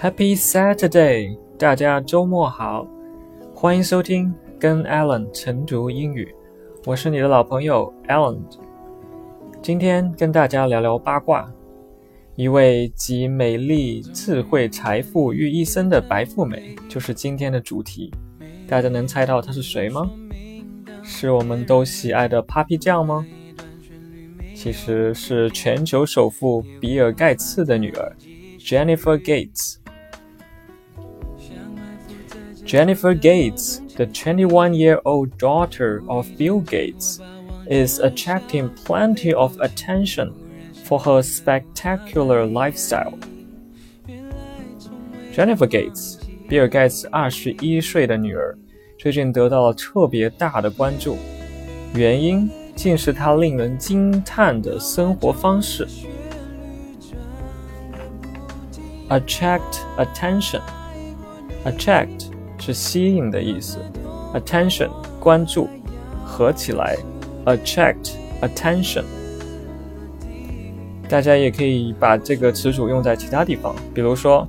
Happy Saturday！大家周末好，欢迎收听跟 Alan 晨读英语，我是你的老朋友 Alan。今天跟大家聊聊八卦，一位集美丽、智慧、财富于一身的白富美，就是今天的主题。大家能猜到她是谁吗？是我们都喜爱的 Papi 酱吗？其实是全球首富比尔盖茨的女儿 Jennifer Gates。Jennifer Gates, the 21 year old daughter of Bill Gates, is attracting plenty of attention for her spectacular lifestyle. Jennifer Gates，比尔盖茨二十一岁的女儿，最近得到了特别大的关注，原因竟是她令人惊叹的生活方式。Attract attention. Attract 是吸引的意思，attention 关注，合起来，attract attention。大家也可以把这个词组用在其他地方，比如说，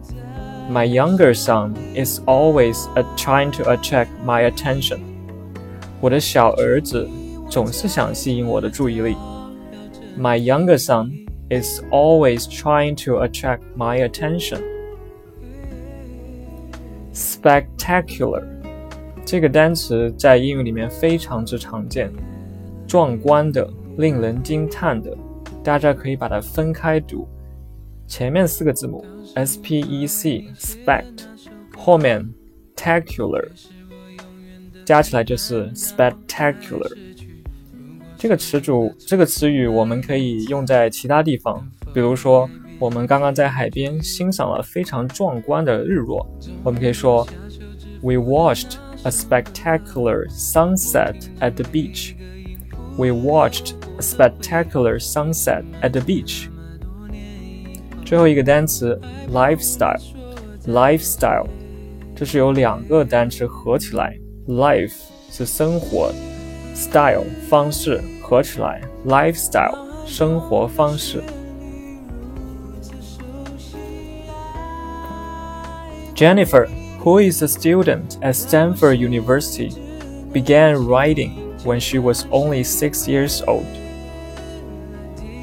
My younger son is always trying to attract my attention。我的小儿子总是想吸引我的注意力。My younger son is always trying to attract my attention。 Spectacular 这个单词在英语里面非常之常见，壮观的、令人惊叹的，大家可以把它分开读。前面四个字母 s p e c spect，后面 tacular，加起来就是 spectacular。这个词组、这个词语我们可以用在其他地方，比如说。我们刚刚在海边欣赏了非常壮观的日落，我们可以说，We watched a spectacular sunset at the beach. We watched a spectacular sunset at the beach. 最后一个单词 lifestyle，lifestyle，这是由两个单词合起来，life 是生活，style 方式合起来，lifestyle 生活方式。 Jennifer, who is a student at Stanford University, began writing when she was only six years old.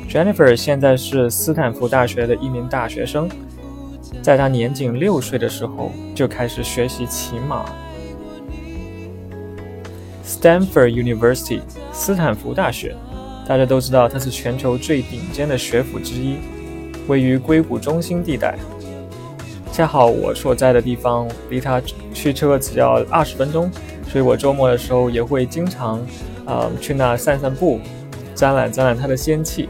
Jennifer 现在是斯坦福大学的一名大学生，在她年仅六岁的时候就开始学习骑马。Stanford University，斯坦福大学，大家都知道它是全球最顶尖的学府之一，位于硅谷中心地带。恰好我所在的地方离它驱车只要二十分钟，所以我周末的时候也会经常，呃，去那散散步，沾染沾染它的仙气。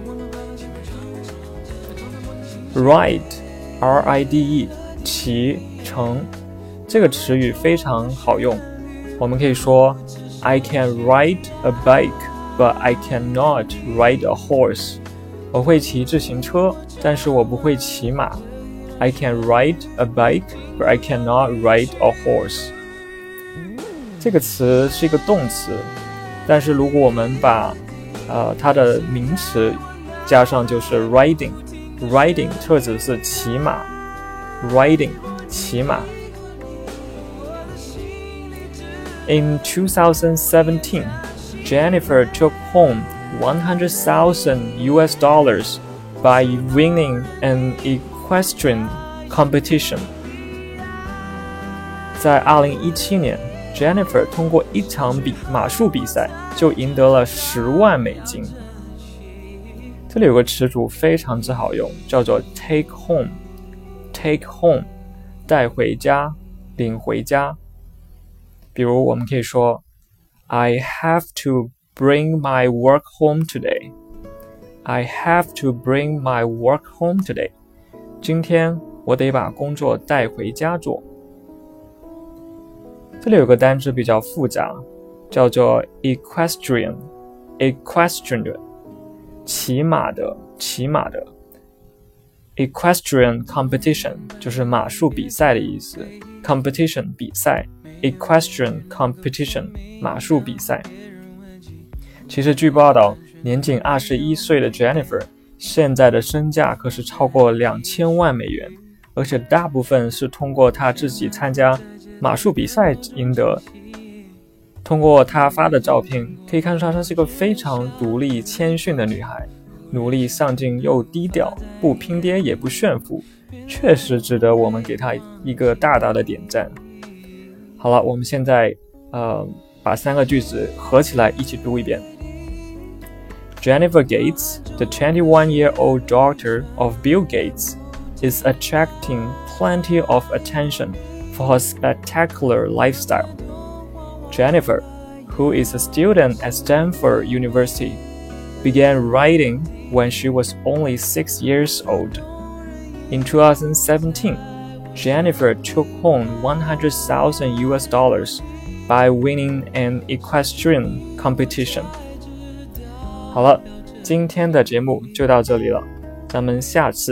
Ride，R-I-D-E，骑乘，这个词语非常好用。我们可以说，I can ride a bike，but I cannot ride a horse。我会骑自行车，但是我不会骑马。I can ride a bike, but I cannot ride a horse。这个词是一个动词，但是如果我们把呃它的名词加上，就是 riding。riding 特指是骑马，riding 骑马。In 2017, Jennifer took home 100,000 US dollars by winning an equestrian competition。在2017年，Jennifer 通过一场比马术比赛就赢得了十万美金。这里有个词组非常之好用，叫做 “take home”。take home，带回家，领回家。比如，我们可以说：“I have to bring my work home today.” I have to bring my work home today. 今天我得把工作带回家做。这里有个单词比较复杂，叫做 equestrian。equestrian，骑马的，骑马的。equestrian competition 就是马术比赛的意思。competition 比赛，equestrian competition 马术比赛。其实据报道，年仅二十一岁的 Jennifer。现在的身价可是超过两千万美元，而且大部分是通过她自己参加马术比赛赢得。通过她发的照片可以看出，她是一个非常独立、谦逊的女孩，努力上进又低调，不拼爹也不炫富，确实值得我们给她一个大大的点赞。好了，我们现在呃把三个句子合起来一起读一遍。Jennifer Gates, the 21 year old daughter of Bill Gates, is attracting plenty of attention for her spectacular lifestyle. Jennifer, who is a student at Stanford University, began riding when she was only six years old. In 2017, Jennifer took home 100,000 US dollars by winning an equestrian competition. 好了，今天的节目就到这里了，咱们下次。